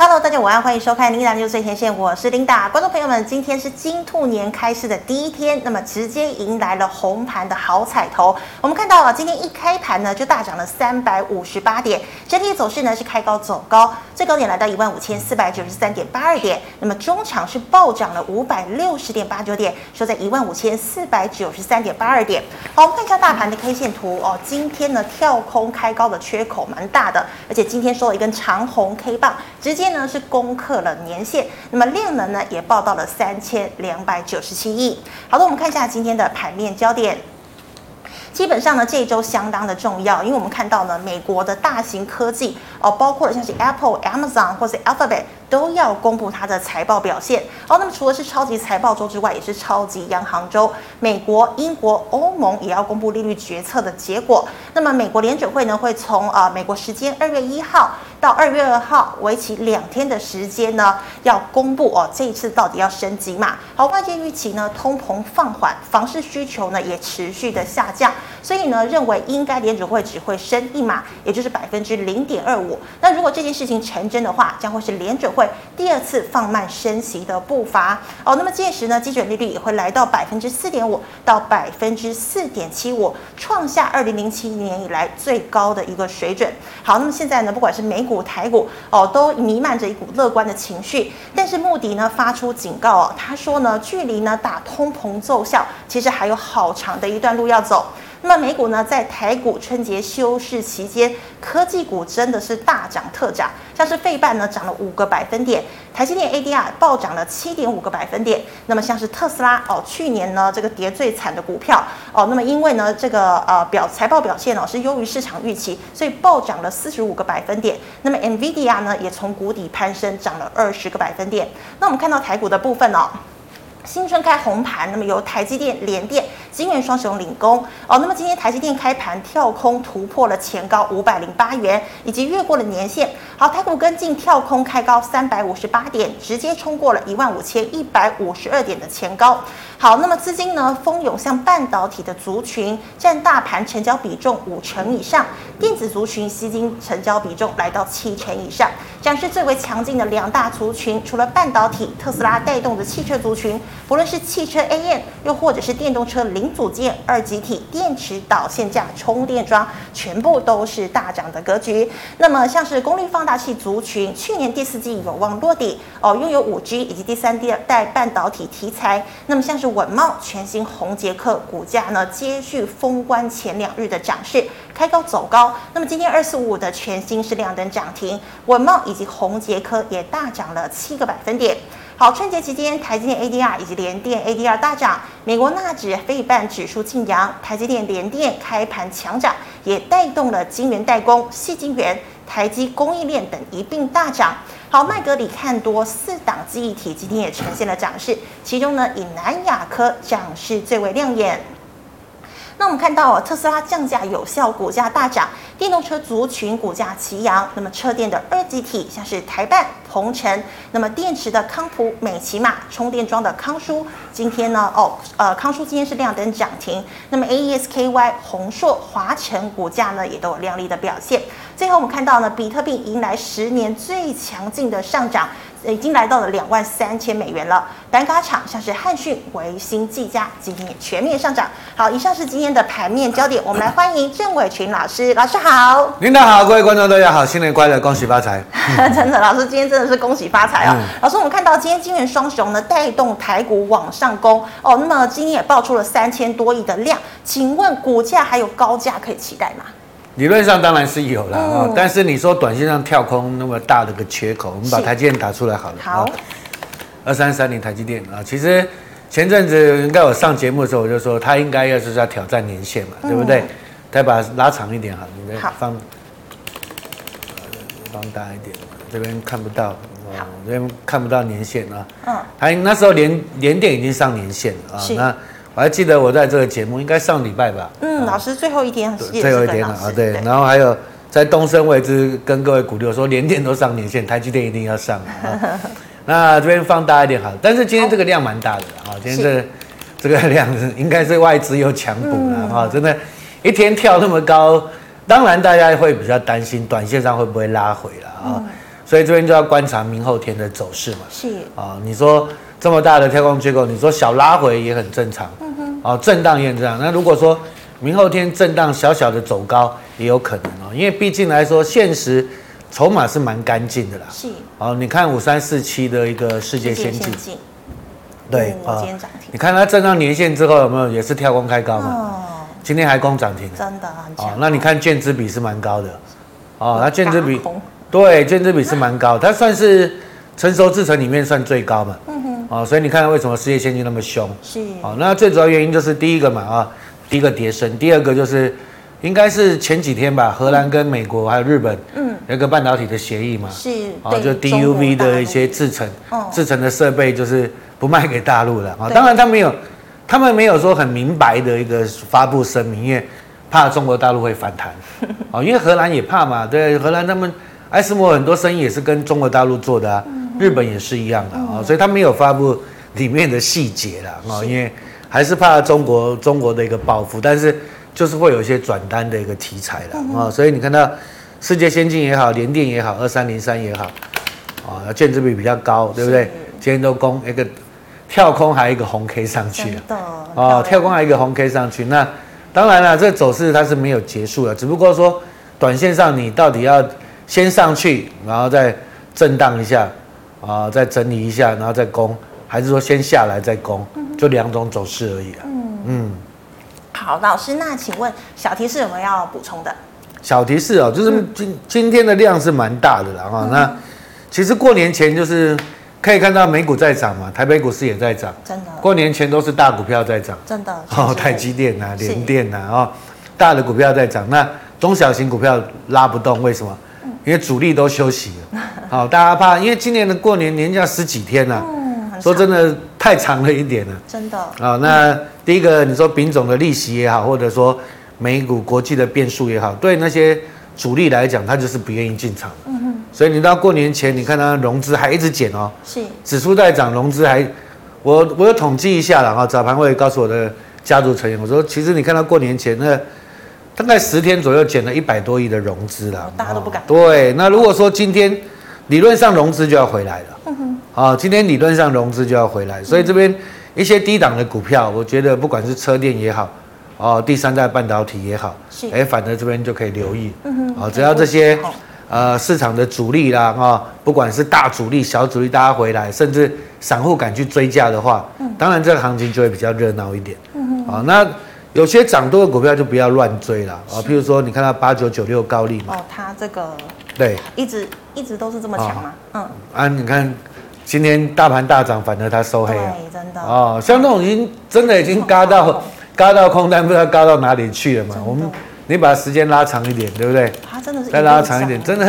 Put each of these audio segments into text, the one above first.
他大家午安，欢迎收看《琳达六最前线》，我是琳达。观众朋友们，今天是金兔年开市的第一天，那么直接迎来了红盘的好彩头。我们看到了今天一开盘呢，就大涨了三百五十八点，整体走势呢是开高走高，最高点来到一万五千四百九十三点八二点，那么中场是暴涨了五百六十点八九点，收在一万五千四百九十三点八二点。好，我们看一下大盘的 K 线图哦，今天呢跳空开高的缺口蛮大的，而且今天收了一根长红 K 棒，直接。呢是攻克了年限，那么量能呢也报到了三千两百九十七亿。好的，我们看一下今天的盘面焦点。基本上呢，这一周相当的重要，因为我们看到呢，美国的大型科技哦，包括了像是 Apple、Amazon 或是 Alphabet。都要公布它的财报表现。好，那么除了是超级财报周之外，也是超级央行周。美国、英国、欧盟也要公布利率决策的结果。那么美国联准会呢，会从呃美国时间二月一号到二月二号，为期两天的时间呢，要公布哦这一次到底要升级嘛？好，外界预期呢，通膨放缓，房市需求呢也持续的下降，所以呢，认为应该联准会只会升一码，也就是百分之零点二五。那如果这件事情成真的话，将会是联准会。会第二次放慢升息的步伐哦，那么届时呢，基准利率也会来到百分之四点五到百分之四点七五，创下二零零七年以来最高的一个水准。好，那么现在呢，不管是美股、台股哦，都弥漫着一股乐观的情绪。但是穆迪呢发出警告哦，他说呢，距离呢打通膨奏效，其实还有好长的一段路要走。那么美股呢，在台股春节休市期间，科技股真的是大涨特涨，像是费半呢涨了五个百分点，台积电 ADR 暴涨了七点五个百分点。那么像是特斯拉哦，去年呢这个跌最惨的股票哦，那么因为呢这个呃表财报表现哦是优于市场预期，所以暴涨了四十五个百分点。那么 NVIDIA 呢也从谷底攀升，涨了二十个百分点。那我们看到台股的部分哦。新春开红盘，那么由台积电、联电、晶圆双雄领攻哦。那么今天台积电开盘跳空突破了前高五百零八元，以及越过了年线。好，台股跟进跳空开高三百五十八点，直接冲过了一万五千一百五十二点的前高。好，那么资金呢蜂拥向半导体的族群，占大盘成交比重五成以上，电子族群吸金成交比重来到七成以上。展示最为强劲的两大族群，除了半导体，特斯拉带动的汽车族群。不论是汽车 AM，又或者是电动车零组件、二极体、电池导线架、充电桩，全部都是大涨的格局。那么像是功率放大器族群，去年第四季有望落底哦，拥有五 G 以及第三第二代半导体题材。那么像是稳懋全新宏捷科股价呢，接续封关前两日的涨势，开高走高。那么今天二四五五的全新是亮灯涨停，稳懋以及红杰科也大涨了七个百分点。好，春节期间，台积电 ADR 以及联电 ADR 大涨，美国纳指、费半指数劲扬，台积电、联电开盘强涨，也带动了晶圆代工、细晶圆、台积供应链等一并大涨。好，麦格里看多四档记忆体今天也呈现了涨势，其中呢，以南亚科涨势最为亮眼。那我们看到特斯拉降价有效，股价大涨，电动车族群股价齐扬。那么车电的二级体，像是台半、鹏程，那么电池的康普、美琪玛，充电桩的康舒，今天呢，哦，呃，康舒今天是亮灯涨停。那么 AES-KY、宏硕、华晨股价呢，也都有亮丽的表现。最后我们看到呢，比特币迎来十年最强劲的上涨。已经来到了两万三千美元了。板卡厂像是汉讯、维新、技嘉，今天也全面上涨。好，以上是今天的盘面焦点。我们来欢迎郑伟群老师，老师好。领导好，各位观众大家好，新年快乐，恭喜发财。真的，老师今天真的是恭喜发财哦。嗯、老师，我们看到今天金元双雄呢带动台股往上攻哦，那么今天也爆出了三千多亿的量，请问股价还有高价可以期待吗？理论上当然是有了啊，嗯、但是你说短线上跳空那么大的个缺口，我们把台积电打出来好了。好，二三三零台积电啊，其实前阵子应该我上节目的时候我就说，它应该要是要挑战年限嘛，嗯、对不对？再把它拉长一点好，你再放放大一点，这边看不到，哦这边看不到年限啊。嗯，它那时候连连电已经上年限了啊，那。我还记得我在这个节目，应该上礼拜吧。嗯，老师最后一天，最后一天了啊，对。然后还有在东升位置跟各位鼓励我说，连电都上年线，台积电一定要上。啊 那这边放大一点好，但是今天这个量蛮大的啊，今天这这个量应该是外资又强补了啊，真的，一天跳那么高，当然大家会比较担心，短线上会不会拉回了啊？所以这边就要观察明后天的走势嘛。是啊，你说这么大的跳空缺口，你说小拉回也很正常。哦，震荡也很。那如果说明后天震荡小小的走高，也有可能哦，因为毕竟来说，现实筹码是蛮干净的啦。是。哦，你看五三四七的一个世界先进。对啊。你看它震荡年线之后有没有也是跳空开高嘛？哦。今天还攻涨停。真的很强。哦，那你看券资比是蛮高的。哦，那券资比。对，券资比是蛮高，它算是成熟制成里面算最高嘛。嗯哼。哦，所以你看为什么世界先进那么凶？是。哦，那最主要原因就是第一个嘛啊，第一个跌升，第二个就是应该是前几天吧，荷兰跟美国还有日本，嗯，有个半导体的协议嘛。是。哦，就 DUV 的一些制成，制成的设备就是不卖给大陆了啊。当然他没有，他们没有说很明白的一个发布声明，因为怕中国大陆会反弹。哦，因为荷兰也怕嘛，对，荷兰他们。艾斯摩很多生意也是跟中国大陆做的啊，日本也是一样的啊，所以他没有发布里面的细节啦啊，因为还是怕中国中国的一个报复，但是就是会有一些转单的一个题材了啊，所以你看到世界先进也好，联电也好，二三零三也好啊，券资比比较高，对不对？今天都攻一个跳空，还有一个红 K 上去了啊，跳空还有一个红 K 上去，那当然了，这走势它是没有结束的，只不过说短线上你到底要。先上去，然后再震荡一下，啊，再整理一下，然后再攻，还是说先下来再攻，就两种走势而已啊。嗯嗯。好，老师，那请问小提示有没有要补充的？小提示哦，就是今今天的量是蛮大的了哈。那其实过年前就是可以看到美股在涨嘛，台北股市也在涨。真的。过年前都是大股票在涨。真的。哦，台积电啊，联电啊，哦，大的股票在涨，那中小型股票拉不动，为什么？因为主力都休息了，好，大家怕，因为今年的过年年假十几天了，嗯，说真的太长了一点了，真的。啊，那第一个你说丙种的利息也好，或者说美股国际的变数也好，对那些主力来讲，他就是不愿意进场。嗯哼。所以你到过年前，你看它融资还一直减哦，是，指数在涨，融资还，我我有统计一下了哈，早盘会告诉我的家族成员，我说其实你看到过年前那。大概十天左右减了一百多亿的融资了，大家都不敢。对，那如果说今天理论上融资就要回来了，嗯哼，啊，今天理论上融资就要回来，所以这边一些低档的股票，我觉得不管是车电也好，哦，第三代半导体也好，哎，反正这边就可以留意，嗯哼，啊，只要这些呃市场的主力啦，啊，不管是大主力、小主力，大家回来，甚至散户敢去追价的话，当然这个行情就会比较热闹一点，嗯哼，啊，那。有些涨多的股票就不要乱追了啊，譬如说你看到八九九六高利嘛，哦，它这个对，一直一直都是这么强吗？嗯，啊，你看今天大盘大涨，反而它收黑了，真的。哦，像那种已经真的已经嘎到嘎到空单，不知道嘎到哪里去了嘛。我们你把时间拉长一点，对不对？它真的是再拉长一点，真的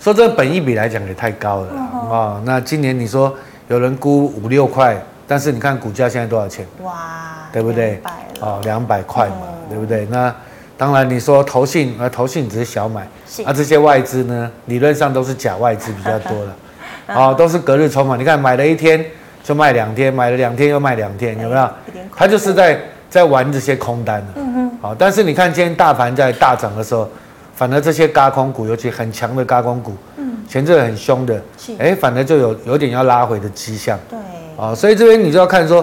说这个本益比来讲也太高了啊。那今年你说有人估五六块，但是你看股价现在多少钱？哇！对不对？哦，两百块嘛，嗯、对不对？那当然，你说投信，呃，投信只是小买，是啊，这些外资呢，理论上都是假外资比较多了，哦，都是隔日冲嘛。你看，买了一天就卖两天，买了两天又卖两天，有没有？他就是在在玩这些空单的。嗯哼。好，但是你看今天大盘在大涨的时候，反而这些嘎空股，尤其很强的嘎空股，嗯，前阵很凶的，是，哎，反而就有有点要拉回的迹象。对。哦，所以这边你就要看说。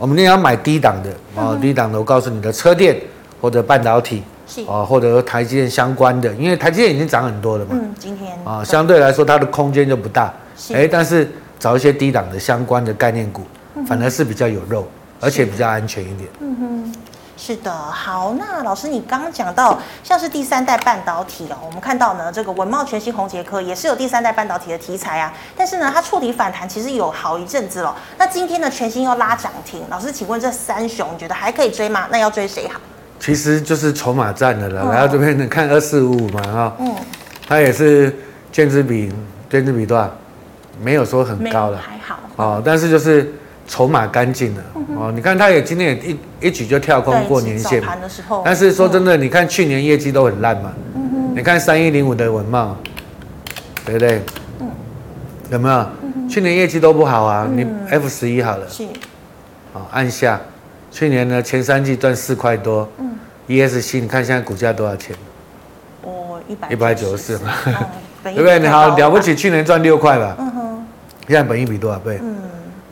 我们一定要买低档的啊，低档的，我告诉你的车电或者半导体，啊，或者台积电相关的，因为台积电已经涨很多了嘛。嗯，今天啊，相对来说它的空间就不大。哎，但是找一些低档的相关的概念股，反而是比较有肉，而且比较安全一点。嗯哼。是的，好，那老师，你刚刚讲到像是第三代半导体哦，我们看到呢，这个文茂全新红杰科也是有第三代半导体的题材啊，但是呢，它触底反弹其实有好一阵子了。那今天呢，全新又拉涨停，老师，请问这三雄你觉得还可以追吗？那要追谁好？其实就是筹码战的了，来到、嗯、这边你看二四五五嘛哈，嗯，它也是券资比券资比多少？没有说很高了，还好哦，但是就是。筹码干净了哦，你看它也今天也一一举就跳空过年线，但是说真的，你看去年业绩都很烂嘛，你看三一零五的文茂，对不对？有没有？去年业绩都不好啊，你 F 十一好了，好按下，去年呢前三季赚四块多，ESC 你看现在股价多少钱？哦，一百一百九十四嘛。对不对？你好了不起，去年赚六块吧。嗯哼。现在本益比多少倍？嗯，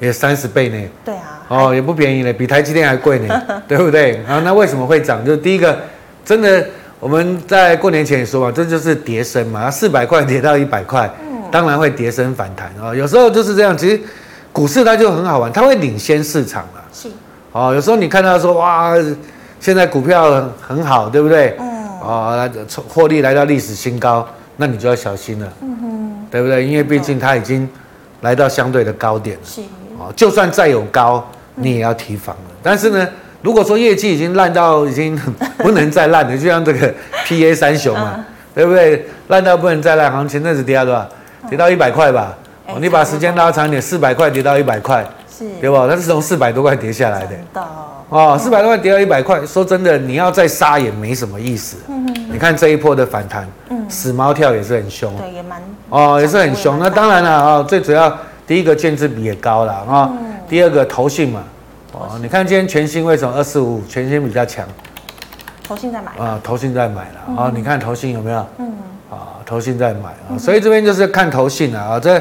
也三十倍呢。对啊。哦，也不便宜呢，比台积电还贵呢，对不对？啊那为什么会涨？就是第一个，真的我们在过年前也说嘛，这就是跌升嘛，四百块跌到一百块，当然会跌升反弹啊。有时候就是这样，其实股市它就很好玩，它会领先市场了。是。哦，有时候你看到说哇，现在股票很好，对不对？嗯。哦，获利来到历史新高，那你就要小心了。嗯哼。对不对？因为毕竟它已经来到相对的高点了。是。哦，就算再有高，你也要提防了。但是呢，如果说业绩已经烂到已经 不能再烂了，就像这个 PA 三雄嘛，对不对？烂到不能再烂，行情那是跌到多少？跌到一百块吧。哦，你把时间拉长一点，四百块跌到一百块。是，对吧？它是从四百多块跌下来的。哦，四百多块跌到一百块，说真的，你要再杀也没什么意思。嗯。你看这一波的反弹，嗯，死猫跳也是很凶。对，也蛮。哦，也是很凶。那当然了啊，最主要第一个券资比也高了啊。嗯。第二个投信嘛，哦，你看今天全新为什么二四五五全新比较强？投信在买。啊，投信在买了啊，你看投信有没有？嗯。啊，投信在买啊，所以这边就是看投信了啊，这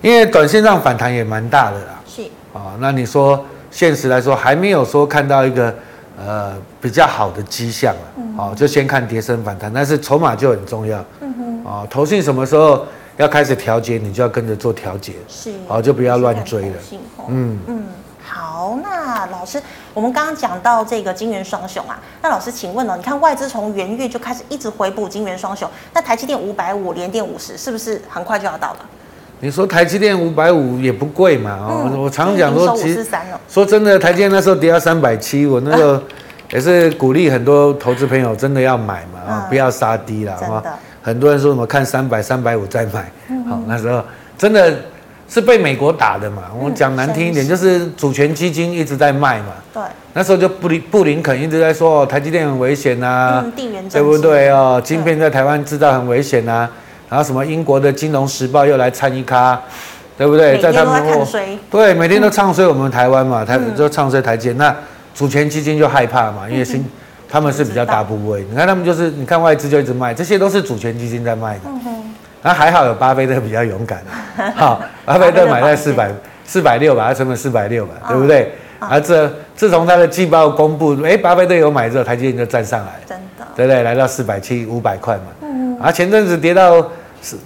因为短线上反弹也蛮大的啦。是啊，那你说现实来说还没有说看到一个呃比较好的迹象了，哦、嗯，就先看跌升反弹，但是筹码就很重要。嗯哼，啊，投信什么时候要开始调节，你就要跟着做调节。是，好，就不要乱追了。嗯嗯，好，那老师，我们刚刚讲到这个金元双雄啊，那老师请问哦，你看外资从元月就开始一直回补金元双雄，那台积电五百五，联电五十，是不是很快就要到了？你说台积电五百五也不贵嘛？哦，我常讲说，其实说真的，台积电那时候跌到三百七，我那个也是鼓励很多投资朋友真的要买嘛，啊，不要杀低了啊。很多人说什么看三百、三百五再买，好，那时候真的是被美国打的嘛。我讲难听一点，就是主权基金一直在卖嘛。对，那时候就布林布林肯一直在说台积电很危险呐，对不对哦？晶片在台湾制造很危险呐。然后什么英国的《金融时报》又来参一咖，对不对？在他们对每天都唱衰我们台湾嘛，台就唱衰台积。那主权基金就害怕嘛，因为新他们是比较大部位。你看他们就是，你看外资就一直卖，这些都是主权基金在卖的。那还好有巴菲特比较勇敢，好，巴菲特买在四百四百六吧，他成本四百六吧，对不对？啊这自从他的季报公布，哎，巴菲特有买之后，台积电就站上来，真的，对不对？来到四百七五百块嘛，嗯，啊，前阵子跌到。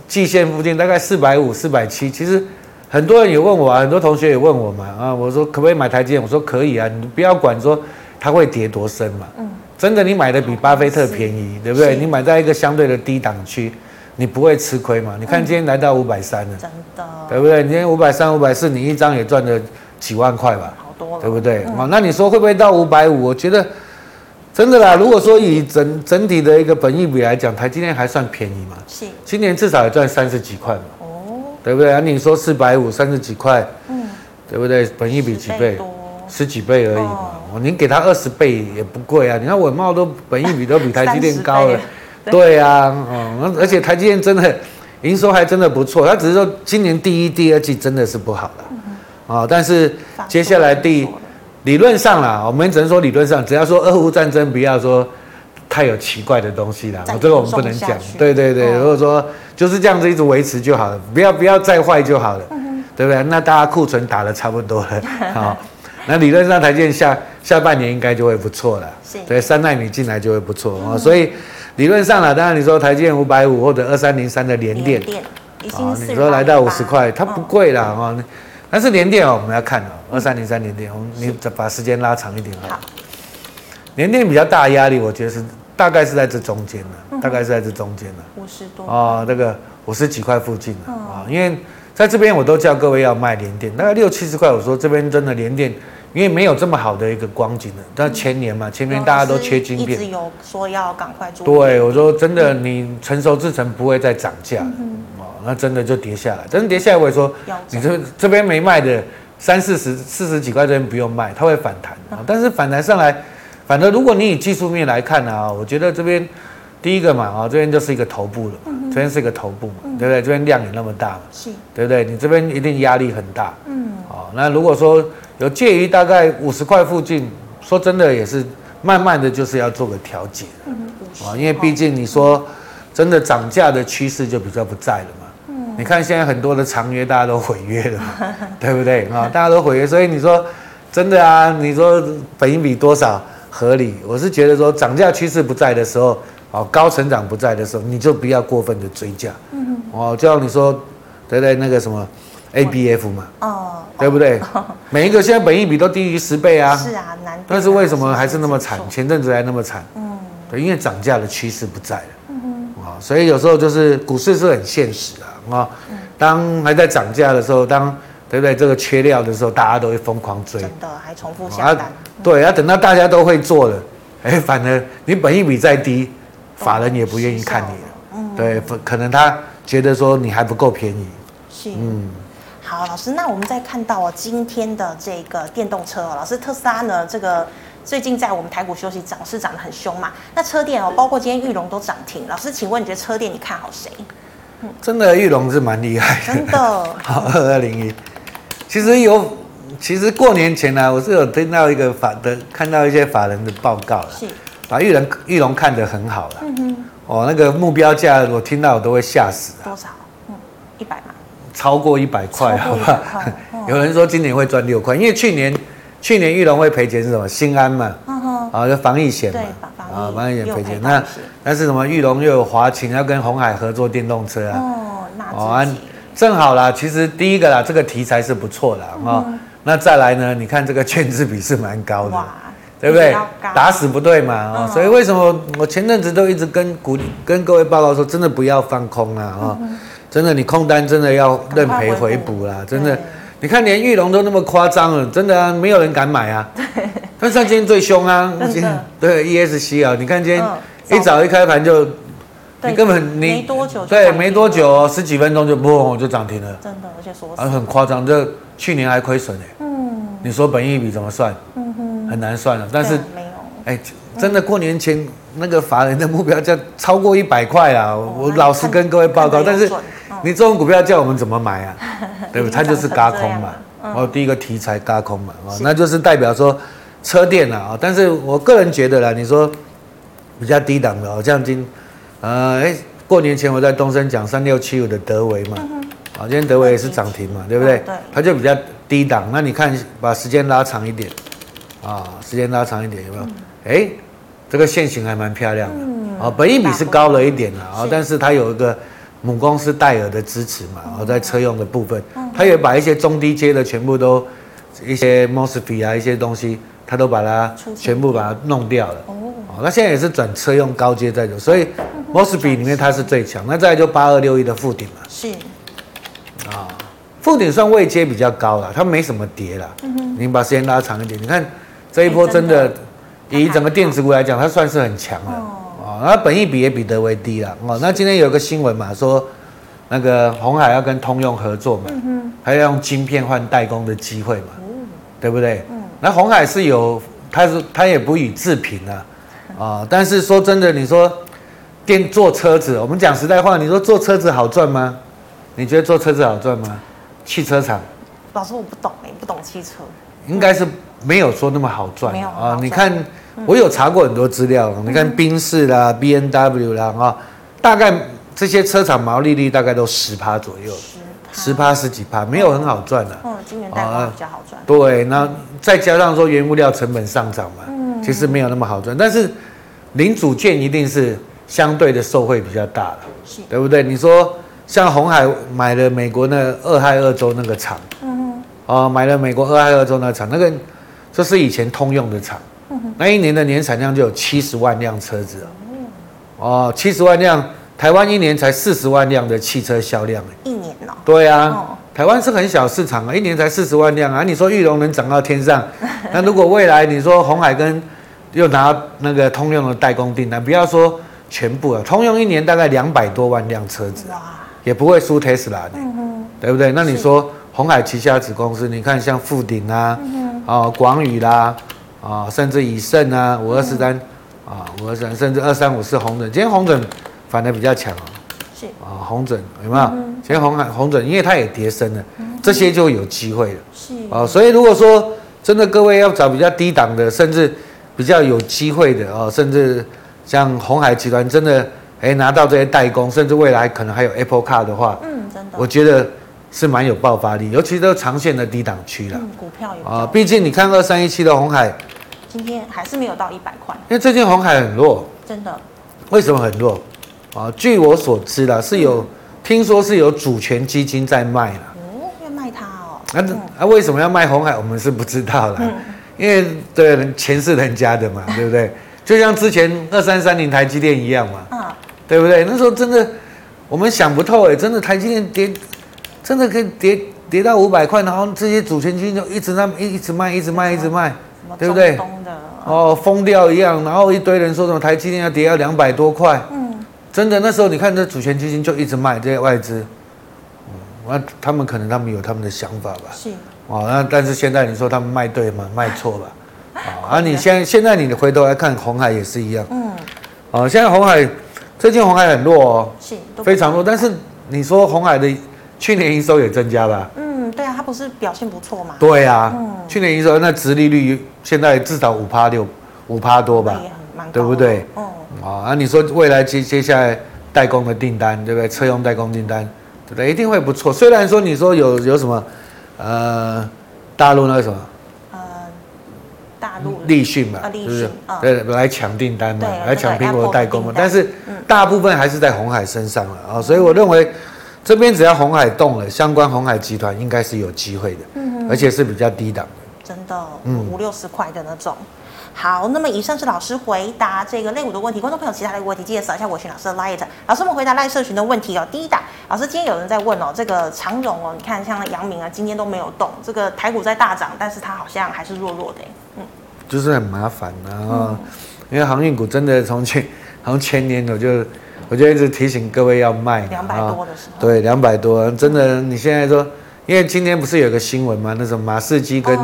季线附近大概四百五、四百七，其实很多人也问我啊，很多同学也问我嘛啊，我说可不可以买台积电？我说可以啊，你不要管说它会跌多深嘛。嗯。真的，你买的比巴菲特便宜，对不对？你买在一个相对的低档区，你不会吃亏嘛？你看今天来到五百三了，真的，对不对？你今天五百三、五百四，你一张也赚了几万块吧？好多了，对不对？哦，那你说会不会到五百五？我觉得。真的啦，如果说以整整体的一个本益比来讲，台积电还算便宜嘛？是，今年至少也赚三十几块嘛？哦，对不对啊？你说四百五三十几块，嗯，对不对？本益比几倍？十几倍而已嘛。哦，您给他二十倍也不贵啊。你看稳茂都本益比都比台积电高了，对啊，嗯，而且台积电真的营收还真的不错，它只是说今年第一、第二季真的是不好了，啊，但是接下来第。理论上啦，我们只能说理论上，只要说俄乌战争不要说太有奇怪的东西啦，我这个我们不能讲。对对对，如果说就是这样子一直维持就好了，不要不要再坏就好了，对不对？那大家库存打得差不多了，好，那理论上台积电下下半年应该就会不错了，对，三奈米进来就会不错。啊，所以理论上啦，当然你说台积电五百五或者二三零三的联电，啊，你说来到五十块，它不贵啦啊。但是联电哦，我们要看哦，二三零三联电，我们你把时间拉长一点好。联电比较大压力，我觉得是大概是在这中间了，大概是在这中间的。五十多。哦，那个五十几块附近了啊，因为在这边我都叫各位要卖联电，大概六七十块。我说这边真的联电，因为没有这么好的一个光景了。但前年嘛，前年大家都缺晶片，一直有说要赶快做。对，我说真的，你成熟制成不会再涨价。那真的就跌下来，真的跌下来，我也说，你这这边没卖的三四十、四十几块这边不用卖，它会反弹。但是反弹上来，反正如果你以技术面来看呢，啊，我觉得这边第一个嘛，啊，这边就是一个头部了，这边是一个头部嘛，对不对？这边量也那么大嘛，是，对不对？你这边一定压力很大，嗯，好，那如果说有介于大概五十块附近，说真的也是慢慢的就是要做个调节，啊，因为毕竟你说。真的涨价的趋势就比较不在了嘛。嗯，你看现在很多的长约大家都毁约了嘛，对不对啊？大家都毁约，所以你说真的啊？你说本益比多少合理？我是觉得说涨价趋势不在的时候，哦，高成长不在的时候，你就不要过分的追价。嗯，哦，就像你说，对不对？那个什么 ABF 嘛，哦，对不对？每一个现在本益比都低于十倍啊。是啊，难。但是为什么还是那么惨？前阵子还那么惨。嗯，对，因为涨价的趋势不在了。嗯所以有时候就是股市是很现实的啊，当还在涨价的时候，当对不对？这个缺料的时候，大家都会疯狂追，真的还重复下单。对，要等到大家都会做了，哎，反而你本益比再低，法人也不愿意看你了。嗯，对，可能他觉得说你还不够便宜。是，嗯，好，老师，那我们再看到哦，今天的这个电动车哦，老师特斯拉呢，这个。最近在我们台股休息，涨是涨得很凶嘛。那车电哦，包括今天玉龙都涨停。老师，请问你觉得车电你看好谁？嗯、真的玉龙是蛮厉害的，真的。好，二二零一。其实有，其实过年前呢、啊，我是有听到一个法的，看到一些法人的报告了，是把玉龙玉龙看得很好了。嗯哼。哦，那个目标价我听到我都会吓死。多少？嗯，一百嘛。超过一百块，好不好？有人说今年会赚六块，因为去年。去年玉龙会赔钱是什么？新安嘛，啊，就防疫险嘛，啊，防疫险赔钱。那但是什么？玉龙又有华擎要跟鸿海合作电动车啊，哦，那 正好啦。其实第一个啦，这个题材是不错的啊。那再来呢？你看这个 券资比是蛮高的，对不对？打死不对嘛，啊，所以为什么我前阵子都一直跟股跟各位报告说，真的不要放空啊，啊，真的你空单真的要认赔回补啦，真的。你看，连玉龙都那么夸张了，真的啊，没有人敢买啊。对。但是他今天最凶啊，今天对 ESC 啊，你看今天一早一开盘就，你根本你没多久，对，没多久，十几分钟就嘣就涨停了。真的，而且说啊，很夸张，这去年还亏损哎。嗯。你说本益比怎么算？嗯哼。很难算了，但是没有。哎，真的过年前那个法人的目标价超过一百块啊！我老实跟各位报告，但是。你这种股票叫我们怎么买啊？对不对？它就是嘎空嘛。然后第一个题材嘎空嘛，哦，那就是代表说车电啊。但是我个人觉得啦，你说比较低档的，哦，像今，呃，哎，过年前我在东升讲三六七五的德维嘛，啊，今天德维也是涨停嘛，对不对？对。它就比较低档。那你看，把时间拉长一点，啊，时间拉长一点有没有？哎，这个线型还蛮漂亮的，啊，本益比是高了一点的啊，但是它有一个。母公司戴尔的支持嘛，然后在车用的部分，它也把一些中低阶的全部都一些 MOSFET 啊一些东西，它都把它全部把它弄掉了。哦，那现在也是转车用高阶在走，所以 MOSFET 里面它是最强。那再来就八二六一的富鼎嘛。是。啊，附顶算位阶比较高了，它没什么跌了。嗯哼。你把时间拉长一点，你看这一波真的以整个电子股来讲，它算是很强了。那本益比也比德威低了哦。那今天有个新闻嘛，说那个红海要跟通用合作嘛，还要用晶片换代工的机会嘛，对不对？嗯那红海是有，它是它也不予置评啊，啊，但是说真的，你说电做车子，我们讲实在话，你说做车子好赚吗？你觉得做车子好赚吗？汽车厂？老师我不懂哎，不懂汽车，应该是没有说那么好赚啊。你看。我有查过很多资料，你看宾士啦、B N W 啦啊，大概这些车厂毛利率大概都十趴左右，十趴十几趴，没有很好赚的。嗯，今年代工比较好赚。对，那再加上说原物料成本上涨嘛，其实没有那么好赚。但是零组件一定是相对的受惠比较大的，对不对？你说像红海买了美国那俄亥俄州那个厂，嗯哦，买了美国俄亥俄州那个厂，那个这是以前通用的厂。那一年的年产量就有七十万辆车子哦，七十万辆，台湾一年才四十万辆的汽车销量，一年哦。对啊，台湾是很小市场啊，一年才四十万辆啊。你说裕隆能涨到天上？那如果未来你说红海跟又拿那个通用的代工订单，不要说全部啊，通用一年大概两百多万辆车子，也不会输特斯拉的，对不对？那你说红海旗下子公司，你看像富鼎啊，哦，广宇啦。啊，甚至以盛啊，五二四三，啊，五二三，甚至二三五四红准，今天红准反而比较强啊。是啊，红准有没有？今天红海红准，因为它也跌升了，这些就有机会了。是啊，所以如果说真的各位要找比较低档的，甚至比较有机会的哦，甚至像红海集团真的哎，拿到这些代工，甚至未来可能还有 Apple Car 的话，嗯，真的，我觉得是蛮有爆发力，尤其都长线的低档区了。嗯，股票有啊，毕竟你看二三一七的红海，今天还是没有到一百块，因为最近红海很弱，真的。为什么很弱？啊，据我所知啦，是有、嗯、听说是有主权基金在卖了。哦，要卖它哦。那、嗯、啊，为什么要卖红海？我们是不知道啦。嗯、因为对，钱是人家的嘛，对不对？就像之前二三三零台积电一样嘛。嗯对不对？那时候真的，我们想不透哎，真的台积电跌，真的可以跌跌到五百块，然后这些主权基金就一直那一一直卖，一直卖，一直卖，对不对？哦，疯掉一样，然后一堆人说什么台积电要跌到两百多块，嗯，真的那时候你看这主权基金就一直卖这些外资，嗯，那他们可能他们有他们的想法吧，是，哦，那但是现在你说他们卖对吗？卖错吧，啊，啊，你现在现在你回头来看红海也是一样，嗯，啊，现在红海。最近红海很弱哦，是非常弱。但是你说红海的去年营收也增加吧？嗯，对啊，它不是表现不错吗？对啊，嗯、去年营收那殖利率现在至少五趴六五趴多吧？对不对？嗯，啊，那你说未来接接下来代工的订单，对不对？车用代工订单，对不对？一定会不错。虽然说你说有有什么，呃，大陆那个什么。立讯嘛，是不是？对，来抢订单嘛，来抢苹果代工嘛。但是大部分还是在红海身上了啊，所以我认为这边只要红海动了，相关红海集团应该是有机会的，嗯而且是比较低档的，真的，嗯五六十块的那种。好，那么以上是老师回答这个类股的问题，观众朋友其他的问题记得扫一下我群老师的 Light。老师们回答 Light 社群的问题哦。第一档，老师今天有人在问哦，这个长荣哦，你看像阳明啊，今天都没有动，这个台股在大涨，但是它好像还是弱弱的，嗯。就是很麻烦啊，嗯、因为航运股真的从前从前年我就我就一直提醒各位要卖，两百多的时候，对，两百多，真的你现在说，因为今天不是有个新闻吗？那种马士基跟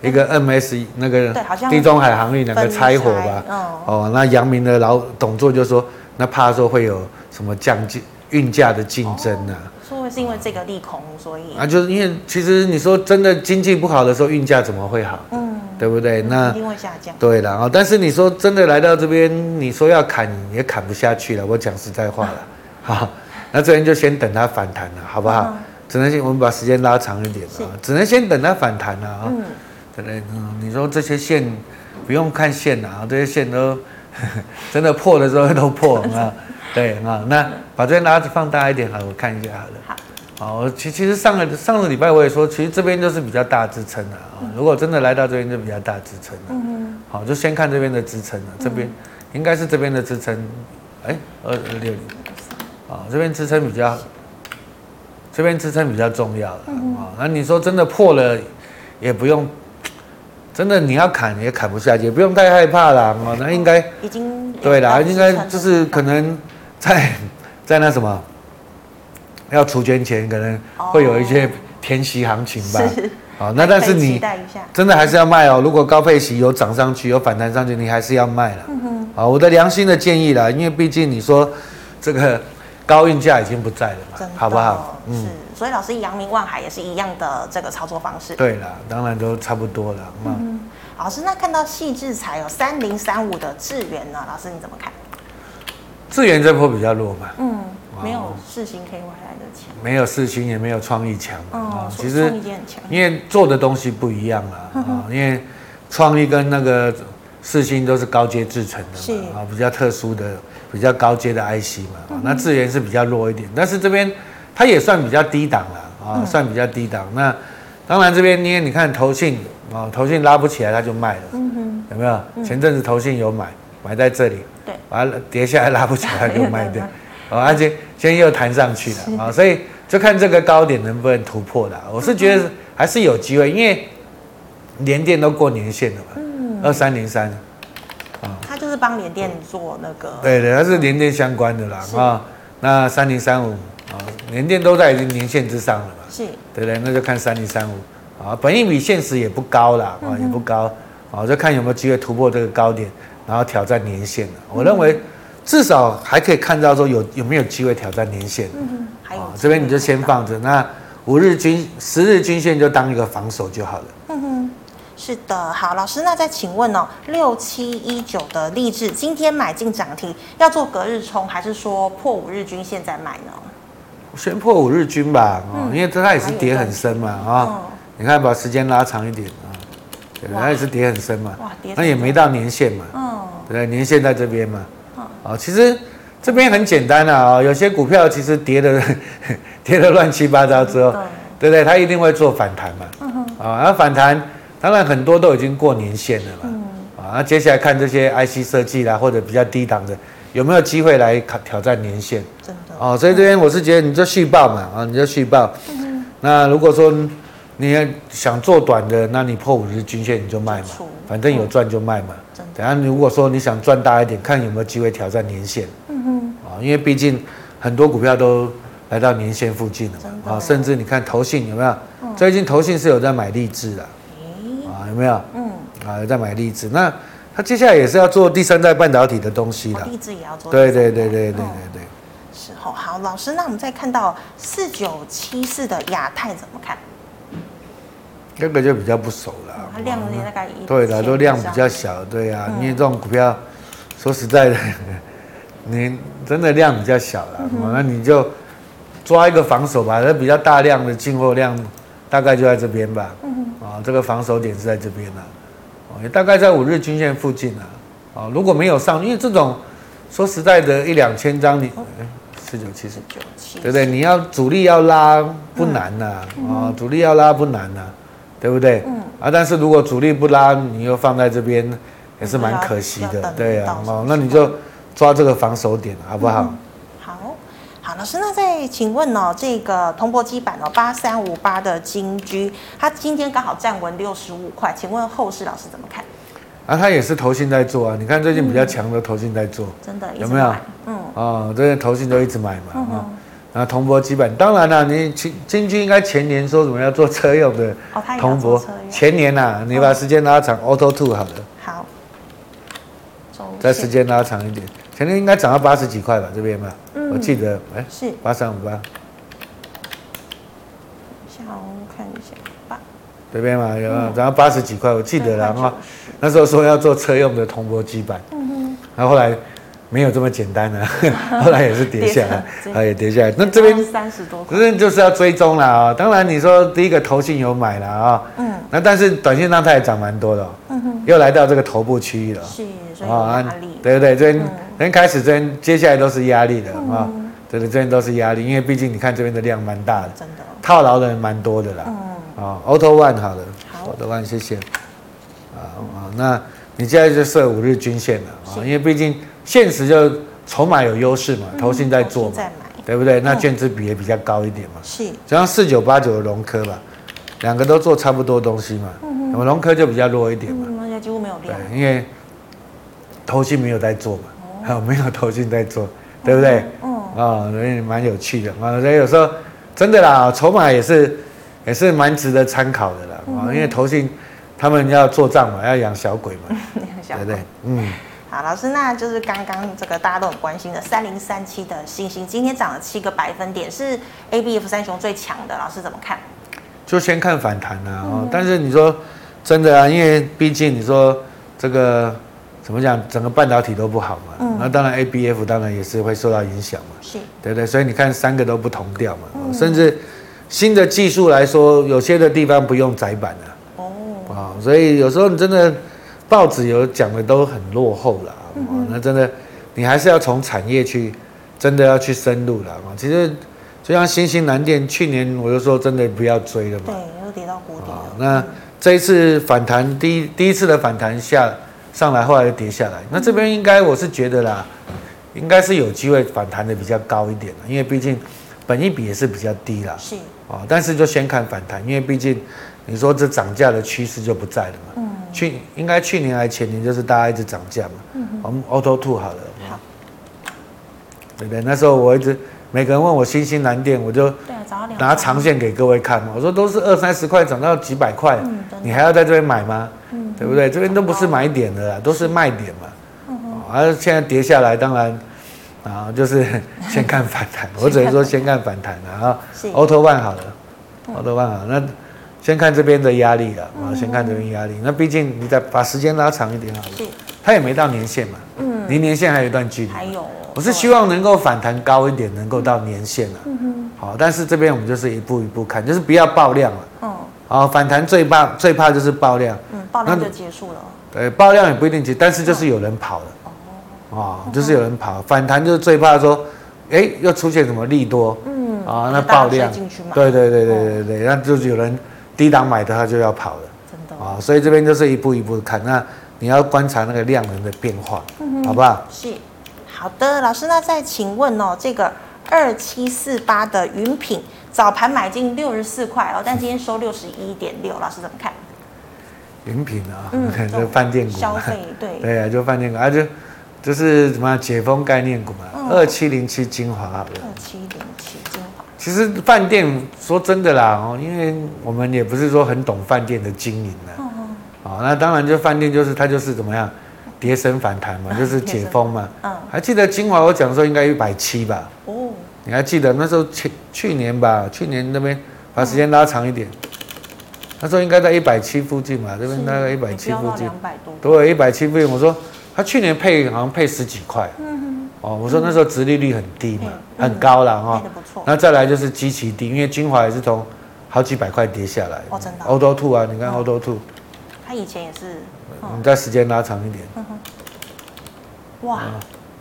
一个 MS 那个地中海航运两个拆伙吧，哦，那阳明的老董座就说，那怕说会有什么降价运价的竞争呢、啊？说是因为这个利空，所以啊，就是因为其实你说真的经济不好的时候，运价怎么会好？嗯。对不对？那一定会下降。对了，但是你说真的来到这边，你说要砍也砍不下去了。我讲实在话了，好，那这边就先等它反弹了，好不好？只能先我们把时间拉长一点啊，只能先等它反弹了啊。嗯，对不对？嗯，你说这些线不用看线啊，这些线都 真的破的时候都破 啊。对啊，那把这边拉放大一点好，我看一下好了。好。好，其其实上个上个礼拜我也说，其实这边就是比较大支撑的啊。如果真的来到这边，就比较大支撑了。嗯，好，就先看这边的支撑了。这边应该是这边的支撑，哎，二二六零。啊，这边支撑比较，这边支撑比较重要了啊。那你说真的破了，也不用，真的你要砍也砍不下去，也不用太害怕啦。啊。那应该已经对啦，应该就是可能在在那什么。要除权前可能会有一些填息行情吧，好、哦，那但是你真的还是要卖哦。如果高配息有涨上去，有反弹上去，你还是要卖了。嗯哼，好，我的良心的建议啦，因为毕竟你说这个高运价已经不在了嘛，好不好？嗯，所以老师阳明万海也是一样的这个操作方式。对啦，当然都差不多了。嗯，嗯，老师，那看到细智材有三零三五的智源呢？老师你怎么看？智源这波比较弱嘛？嗯。没有事情可以回来的强，没有事情也没有创意强啊。其实因为做的东西不一样了 啊，因为创意跟那个四星都是高阶制成的嘛，啊，比较特殊的、比较高阶的 IC 嘛。那智源是比较弱一点，但是这边它也算比较低档了啊，算比较低档。那当然这边因为你看投信啊，投信拉不起来，它就卖了。有没有？前阵子投信有买，买在这里，对，完了跌下来拉不起来就卖掉。哦，而且现在又弹上去了啊，是所以就看这个高点能不能突破了。我是觉得还是有机会，因为联电都过年线了嘛，嗯，二三零三，啊，他就是帮联电做那个，对对，它是联电相关的啦啊。是那三零三五啊，联电都在年线之上了嘛，是，对对，那就看三零三五啊，本益比现实也不高啦，啊，也不高啊，就看有没有机会突破这个高点，然后挑战年线了。我认为。至少还可以看到说有有没有机会挑战年线，嗯，还有这边你就先放着，那五日均、十日均线就当一个防守就好了。嗯哼，是的，好，老师，那再请问哦，六七一九的励志今天买进涨停，要做隔日冲，还是说破五日均线再买呢？先破五日均吧，哦、嗯，因为它也是跌很深嘛，啊、哦，嗯、你看把时间拉长一点啊，对，它也是跌很深嘛，哇，跌，那也没到年限嘛，嗯，对，年限在这边嘛，嗯，啊，其实这边很简单啊，有些股票其实跌的跌的乱七八糟之后，嗯、对不对？它一定会做反弹嘛，啊，然后反弹。当然很多都已经过年线了嘛，嗯、啊，那接下来看这些 IC 设计啦，或者比较低档的，有没有机会来挑挑战年线？真的哦，所以这边我是觉得你就续报嘛，啊，你就续报。嗯、那如果说你想做短的，那你破五日均线你就卖嘛，反正有赚就卖嘛。嗯、等下如果说你想赚大一点，看有没有机会挑战年限。嗯哼，啊，因为毕竟很多股票都来到年线附近了嘛，啊，甚至你看投信有没有？嗯、最近投信是有在买励志的。啊有没有？嗯，啊，有在买励志，那他接下来也是要做第三代半导体的东西的。励志也要做。对对对对对对对。是哦，好，老师，那我们再看到四九七四的亚太怎么看？这个就比较不熟了。它量大概一。对的，都量比较小，对呀，因为这种股票，说实在的，你真的量比较小了，那你就抓一个防守吧，那比较大量的进货量，大概就在这边吧。啊，这个防守点是在这边呢，哦，也大概在五日均线附近呢，啊，如果没有上，因为这种说实在的，一两千张你四九七四九七，对不对？你要主力要拉不难呐，啊，主力要拉不难呐，对不对？嗯。啊，但是如果主力不拉，你又放在这边，也是蛮可惜的，对呀，哦，那你就抓这个防守点，好不好？好，老师，那再请问哦，这个铜箔基板哦，八三五八的金居，它今天刚好站稳六十五块，请问后市老师怎么看？啊，它也是投信在做啊，你看最近比较强的投信在做，真的有没有？嗯，哦，这些投信都一直买嘛，啊，那铜箔基板，当然了，你金金居应该前年说什么要做车用的铜箔，前年呐，你把时间拉长，Auto Two 好了，好，再时间拉长一点，前年应该涨到八十几块吧，这边嘛。我记得，哎，是。八三五八，想看一下。八，这边嘛，有？涨到八十几块，我记得了哈。那时候说要做车用的铜箔基板，嗯哼，然后后来没有这么简单了，后来也是跌下来，啊也跌下来。那这边三十多块，可是就是要追踪了啊。当然你说第一个投信有买了啊，嗯，那但是短线上它也涨蛮多的，嗯哼，又来到这个头部区域了，是，所以压力，对对？对，这边。先开始这边，接下来都是压力的啊，对对，这边都是压力，因为毕竟你看这边的量蛮大的，真的，套牢的人蛮多的啦。啊，Auto One 好了，Auto One 谢谢。啊啊，那你现在就设五日均线了啊，因为毕竟现实就筹码有优势嘛，投信在做嘛，对不对？那券资比也比较高一点嘛。是，就像四九八九的荣科吧，两个都做差不多东西嘛，那么荣科就比较弱一点嘛，那几乎没有量，对，因为投信没有在做嘛。还有 没有投信在做，对不对？嗯，啊，所以蛮有趣的啊。所以有时候真的啦，筹码也是也是蛮值得参考的啦。啊，因为投信他们要做账嘛，要养小鬼嘛，对不对？嗯。好，老师，那就是刚刚这个大家都很关心的三零三七的星星，今天涨了七个百分点，是 ABF 三雄最强的，老师怎么看？就先看反弹啊。哦，但是你说真的啊，因为毕竟你说这个。怎么讲？整个半导体都不好嘛，嗯、那当然 A B F 当然也是会受到影响嘛，是，对不对？所以你看三个都不同调嘛，嗯、甚至新的技术来说，有些的地方不用载板了，哦，啊，所以有时候你真的报纸有讲的都很落后了，那真的你还是要从产业去真的要去深入了啊。其实就像新兴、南电，去年我就说真的不要追了嘛，对，又跌到谷底了。那这一次反弹，第一第一次的反弹下。上来后来又跌下来，那这边应该我是觉得啦，应该是有机会反弹的比较高一点，因为毕竟本益比也是比较低啦。是啊，但是就先看反弹，因为毕竟你说这涨价的趋势就不在了嘛。嗯。去应该去年还前年就是大家一直涨价嘛。嗯。我们 Auto Two 好了。好。对不对？那时候我一直每个人问我新兴蓝电，我就拿长线给各位看嘛。我说都是二三十块涨到几百块，你还要在这边买吗？嗯对不对？这边都不是买点的啦，都是卖点嘛。嗯哼。而现在跌下来，当然啊，就是 先看反弹。我只能说先看反弹了啊。是。Auto One 好了，Auto One 好。那先看这边的压力了啊，先看这边压力。那毕竟你再把时间拉长一点好了，是，它也没到年限嘛，嗯，离年限还有一段距离，还有，我是希望能够反弹高一点，能够到年限了，嗯。哼，好，但是这边我们就是一步一步看，就是不要爆量了，嗯，好，反弹最怕最怕就是爆量，嗯，爆量就结束了，对，爆量也不一定结，但是就是有人跑了，哦，就是有人跑，反弹就是最怕说，哎，又出现什么利多，嗯，啊，那爆量，对对对对对对，那就是有人。低档买的，它就要跑了，真的啊，所以这边就是一步一步看。那你要观察那个量能的变化，嗯、好不好？是，好的，老师，那再请问哦，这个二七四八的云品早盘买进六十四块哦，但今天收六十一点六，老师怎么看？云品啊，嗯，这饭店股，消费对，对啊，就饭店股啊，就就是什么解封概念股嘛，二七零七精华，二七零七。其实饭店说真的啦，哦，因为我们也不是说很懂饭店的经营的，哦，哦，那当然就饭店就是它就是怎么样，跌升反弹嘛，就是解封嘛，嗯，还记得金华我讲说应该一百七吧，哦，你还记得那时候去去年吧，去年那边把时间拉长一点，他说应该在一百七附近嘛，这边大概一百七附近，两百多，对，一百七附近，我说他去年配好像配十几块，嗯哦，我说那时候殖利率很低嘛，嗯、很高了哈。那再来就是极其低，因为精华也是从好几百块跌下来。哦，真的。Auto Two 啊，你看 Auto Two。它以前也是。你再时间拉长一点。哇。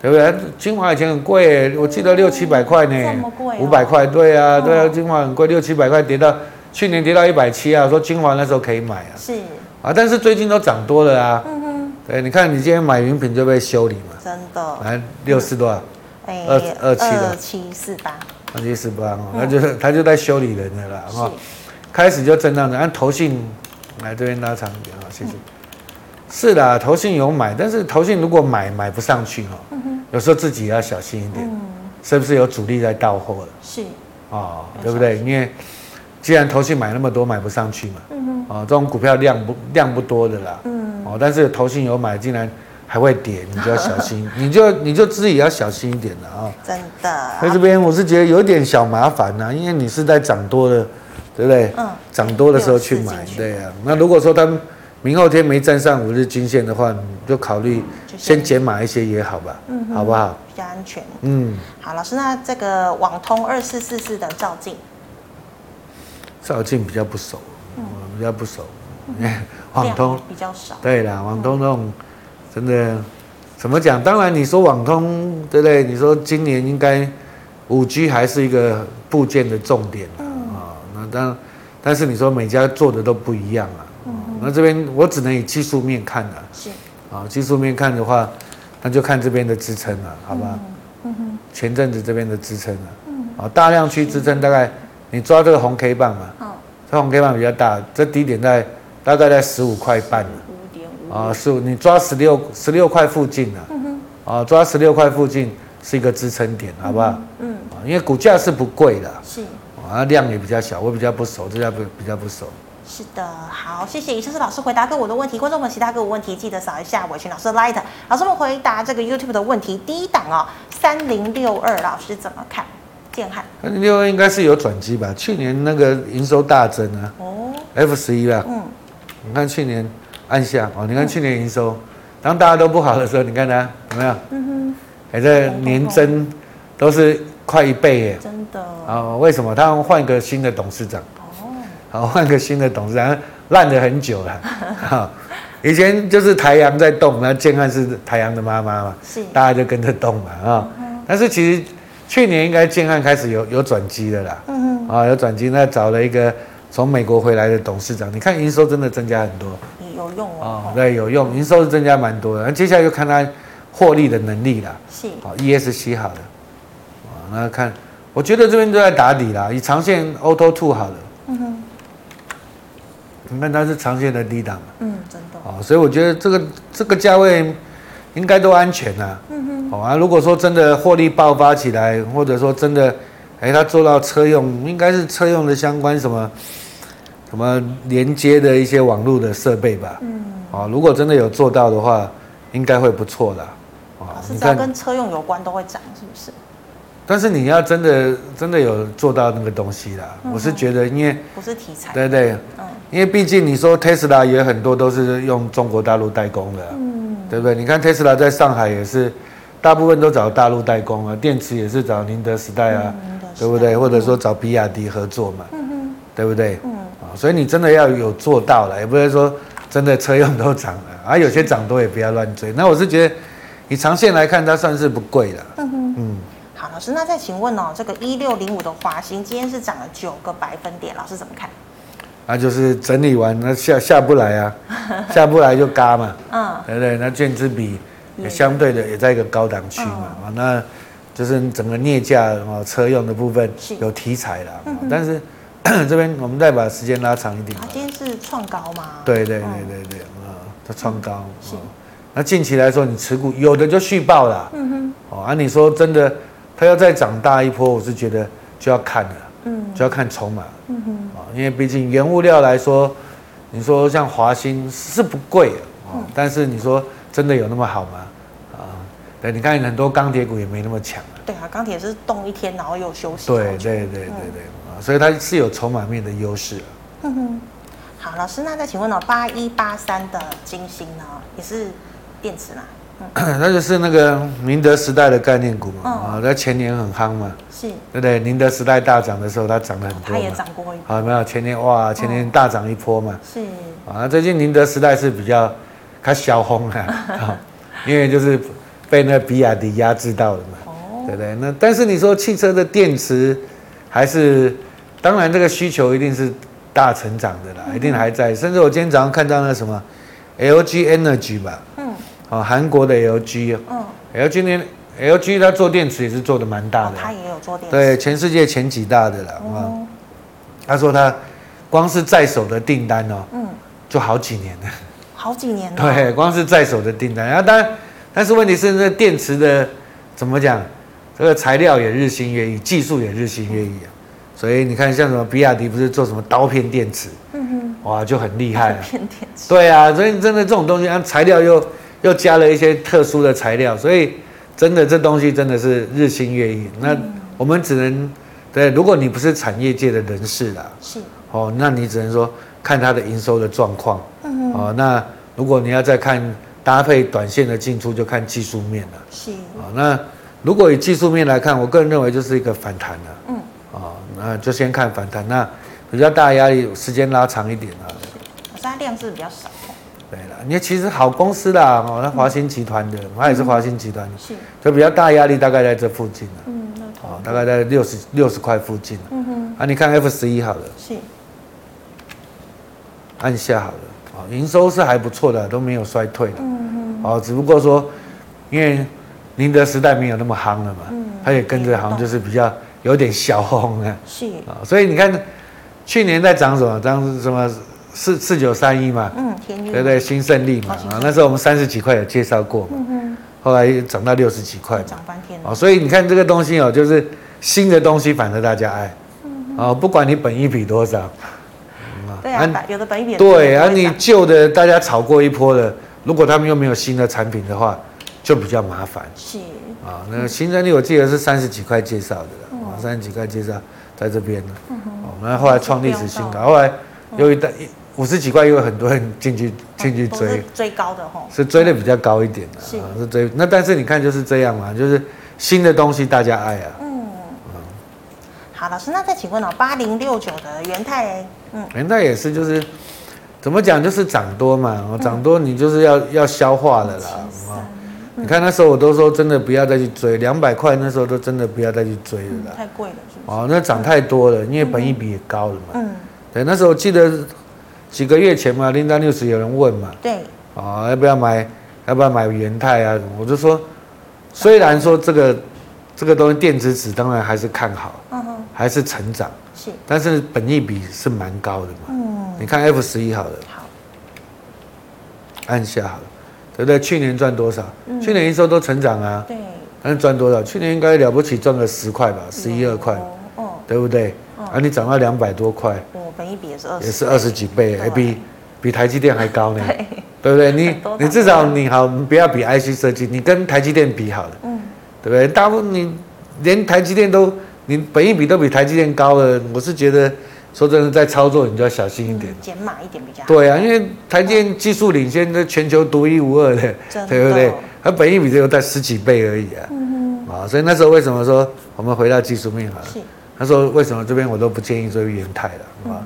对不对？精华以前很贵，我记得六七百块呢。这么贵。五百块，对啊，对啊，精华很贵，六七百块跌到去年跌到一百七啊，说精华那时候可以买啊。是。啊，但是最近都涨多了啊。对，你看你今天买云品就被修理嘛。真的，来六四多少？哎，二二七的，二七四八，二七四八哦，那就是他就在修理人的啦，哈，开始就震荡的，按投信来这边拉长一点啊，谢谢。是的，投信有买，但是投信如果买买不上去哈，有时候自己也要小心一点，是不是有主力在到货了？是，哦，对不对？因为既然投信买那么多，买不上去嘛，哦，这种股票量不量不多的啦，嗯，哦，但是投信有买，竟然。还会跌，你就要小心，你就你就自己要小心一点了啊！真的，在这边我是觉得有点小麻烦呐，因为你是在涨多的，对不对？嗯，涨多的时候去买，对呀。那如果说他明后天没站上五日均线的话，你就考虑先减码一些也好吧，嗯，好不好？比较安全。嗯，好，老师，那这个网通二四四四的兆进，兆进比较不熟，嗯，比较不熟，网通比较少，对啦，网通那种。真的，怎么讲？当然，你说网通，对不对？你说今年应该五 G 还是一个部件的重点啊。嗯、那当，但是你说每家做的都不一样啊。嗯、那这边我只能以技术面看了。是。啊，技术面看的话，那就看这边的支撑了，好吧？嗯哼。前阵子这边的支撑了。嗯。啊，大量区支撑大概你抓这个红 K 棒嘛。嗯。这红 K 棒比较大，这低点在大概在十五块半。啊，十五，你抓十六十六块附近啊，啊，抓十六块附近是一个支撑点，好不好？嗯，啊，因为股价是不贵的，是，啊，量也比较小，我比较不熟，这家不比较不熟。是的，好，谢谢，以上是老师回答各我的问题，观众们其他各我问题记得扫一下我群老师的 Light。老师们回答这个 YouTube 的问题，第一档哦，三零六二，老师怎么看？建汉三零六二应该是有转机吧？去年那个营收大增啊，哦，F 十一啦，嗯，你看去年。按下哦，你看去年营收，当大家都不好的时候，你看它有没有？嗯哼，还在年增都是快一倍耶，真的。哦，为什么？他们换个新的董事长。哦。好，换个新的董事长，烂了很久了。哈，以前就是台阳在动，那建汉是台阳的妈妈嘛，是，大家就跟着动嘛啊。但是其实去年应该建汉开始有有转机的啦。嗯哼。啊，有转机，那找了一个从美国回来的董事长，你看营收真的增加很多。有用哦，哦，对，有用，营收是增加蛮多的。那接下来就看它获利的能力了。是，好，ESC 好了，啊，那看，我觉得这边都在打底啦。以长线 Auto Two 好了，嗯哼，你看它是长线的低档，嗯，真的，哦，所以我觉得这个这个价位应该都安全呐。嗯哼，好啊，如果说真的获利爆发起来，或者说真的，哎，它做到车用，应该是车用的相关什么。什么连接的一些网络的设备吧，嗯，啊，如果真的有做到的话，应该会不错的，啊，是只要跟车用有关都会涨，是不是？但是你要真的真的有做到那个东西啦，嗯、我是觉得，因为不是题材，对对，嗯，因为毕竟你说 Tesla 也很多都是用中国大陆代工的，嗯，对不对？你看 Tesla 在上海也是，大部分都找大陆代工啊，电池也是找宁德时代啊，嗯、对不对？或者说找比亚迪合作嘛，对不对？嗯，啊，所以你真的要有做到了，也不是说真的车用都涨了，啊，有些涨多也不要乱追。那我是觉得，以长线来看，它算是不贵的，嗯哼，嗯。好，老师，那再请问哦，这个一六零五的华兴今天是涨了九个百分点，老师怎么看？那就是整理完，那下下不来啊，下不来就嘎嘛，嗯，对不对？那券资比也相对的也在一个高档区嘛，啊、嗯，那就是整个镍价啊车用的部分有题材了，嗯、但是 这边我们再把时间拉长一点，它今天是创高吗？对对对对对，啊、嗯，它创高，是。那近期来说，你持股有的就续报了，嗯哼，哦，啊，你说真的。它要再长大一波，我是觉得就要看了，嗯，就要看筹码，嗯哼，啊，因为毕竟原物料来说，你说像华兴是不贵啊，嗯、但是你说真的有那么好吗？啊，对，你看很多钢铁股也没那么强啊。对啊，钢铁是动一天然后又休息。对对对对对，所以它是有筹码面的优势。嗯哼，好，老师，那再请问哦，八一八三的金星呢，也是电池嘛？那就是那个宁德时代的概念股嘛，啊，在前年很夯嘛，是，对不对？宁德时代大涨的时候，它涨了很多，它也涨过一波，好，没有前年哇，前年大涨一波嘛，是，啊，最近宁德时代是比较它小红 啊，因为就是被那比亚迪压制到了嘛，对不对？那但是你说汽车的电池还是，当然这个需求一定是大成长的啦，一定还在，甚至我今天早上看到那什么 LG Energy 吧。嗯。哦，韩国的 LG 嗯，LG 呢，LG 它做电池也是做的蛮大的，它也有做电池，对，全世界前几大的了啊。他说他光是在手的订单哦，嗯，就好几年了，好几年了，对，光是在手的订单，然后当然，但是问题是那电池的怎么讲，这个材料也日新月异，技术也日新月异啊，所以你看像什么比亚迪不是做什么刀片电池，嗯哼，哇，就很厉害，刀片电池，对啊，所以真的这种东西，它材料又。又加了一些特殊的材料，所以真的这东西真的是日新月异。那我们只能对，如果你不是产业界的人士啦，是哦，那你只能说看它的营收的状况。嗯哦，那如果你要再看搭配短线的进出，就看技术面了。是哦，那如果以技术面来看，我个人认为就是一个反弹了。嗯。哦，那就先看反弹，那比较大压力，时间拉长一点啊。它量是比较少。对了，你其实好公司啦，哦，那华新集团的，它也是华新集团，是，就比较大压力大概在这附近了，嗯，哦，大概在六十六十块附近，嗯哼，啊，你看 F 十一好了，是，按下好了，哦，营收是还不错的，都没有衰退的，嗯哼，哦，只不过说，因为宁德时代没有那么夯了嘛，嗯，它也跟着好像就是比较有点小红啊，是，啊，所以你看去年在涨什么，涨什么？四四九三一嘛，嗯，对不对？新胜利嘛，啊，那时候我们三十几块有介绍过嘛，嗯哼，后来涨到六十几块，涨翻天了，所以你看这个东西哦，就是新的东西，反正大家爱，哦，不管你本一比多少，对啊，有的本一比对啊，你旧的大家炒过一波了，如果他们又没有新的产品的话，就比较麻烦，是。啊，那个新胜利我记得是三十几块介绍的，啊，三十几块介绍在这边呢，哦，那后来创历史新高，后来又一代。五十几块，又有很多人进去进去追，追高的吼，是追的比较高一点的，是。是追。那但是你看就是这样嘛，就是新的东西大家爱啊。嗯。嗯。好，老师，那再请问哦，八零六九的元泰，嗯，元泰也是就是怎么讲，就是涨多嘛，涨多你就是要要消化的啦。你看那时候我都说真的不要再去追，两百块那时候都真的不要再去追了啦。太贵了，是不是？哦，那涨太多了，因为本益比也高了嘛。嗯。对，那时候我记得。几个月前嘛，Linda News 有人问嘛，对，啊，要不要买，要不要买元泰啊？我就说，虽然说这个这个东西电子纸当然还是看好，嗯哼，还是成长，是，但是本益比是蛮高的嘛，嗯，你看 F 十一好了，好，按下好了，对不对？去年赚多少？去年营收都成长啊，对，但是赚多少？去年应该了不起赚个十块吧，十一二块，哦，对不对？啊，你涨到两百多块。本一比也是二十，也是二十几倍，还比比台积电还高呢，对，对不对？你 你至少你好，不要比 IC 设计，你跟台积电比好了，嗯，对不对？大部分你连台积电都你本一比都比台积电高了，我是觉得说真的，在操作你就要小心一点，减码一点比较好。对啊，因为台积电技术领先，这全球独一无二的，对不对？它本益比只有在十几倍而已啊。嗯哼。啊，所以那时候为什么说我们回到技术面好了？是。他说为什么这边我都不建议做元泰了，啊、嗯？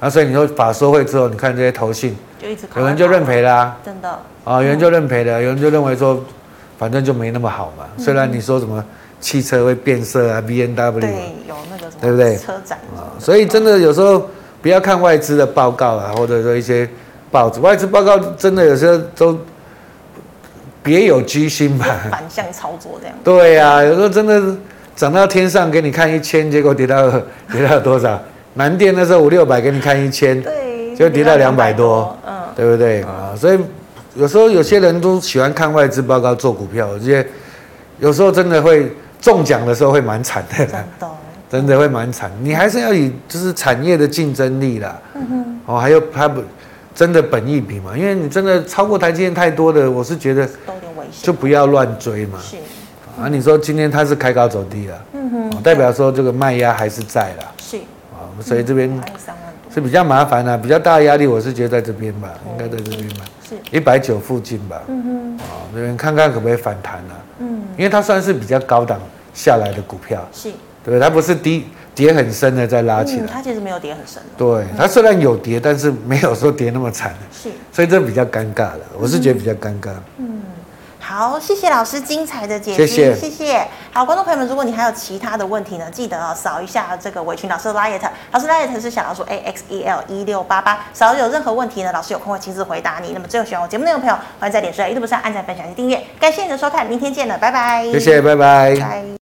啊，所以你说法说会之后，你看这些投信，就一直有人就认赔啦，真的。啊，有人就认赔了，有人就认为说，反正就没那么好嘛。虽然你说什么汽车会变色啊，B N W，对，有那个什么，对不对？车展啊，所以真的有时候不要看外资的报告啊，或者说一些报纸，外资报告真的有时候都别有居心吧，反向操作这样。对呀、啊，有时候真的涨到天上给你看一千，结果跌到 跌到多少？南电那时候五六百给你看一千，对，就跌到两百多，嗯，对不对啊？所以有时候有些人都喜欢看外资报告做股票，我觉得有时候真的会中奖的时候会蛮惨的，真的，真的会蛮惨。你还是要以就是产业的竞争力啦，哦，还有它不真的本益比嘛，因为你真的超过台积电太多的，我是觉得就不要乱追嘛。是。啊，你说今天它是开高走低了，嗯哼，代表说这个卖压还是在啦，是。啊。所以这边是比较麻烦的，比较大的压力，我是觉得在这边吧，应该在这边吧，是一百九附近吧。嗯哼，啊，那边看看可不可以反弹啊？嗯，因为它算是比较高档下来的股票，是，对，它不是低跌很深的再拉起来，它其实没有跌很深。对，它虽然有跌，但是没有说跌那么惨。是，所以这比较尴尬了，我是觉得比较尴尬。嗯。好，谢谢老师精彩的解析，谢谢。谢谢。好，观众朋友们，如果你还有其他的问题呢，记得啊扫一下这个伟群老师的 Lite 老师 LINE 是小老鼠 A X E L 一六八八，扫有任何问题呢，老师有空会亲自回答你。那么最后喜欢我节目内容的朋友，欢迎在脸书、YouTube 上按赞、分享及订阅。感谢你的收看，明天见了，拜拜。谢谢，拜拜。拜。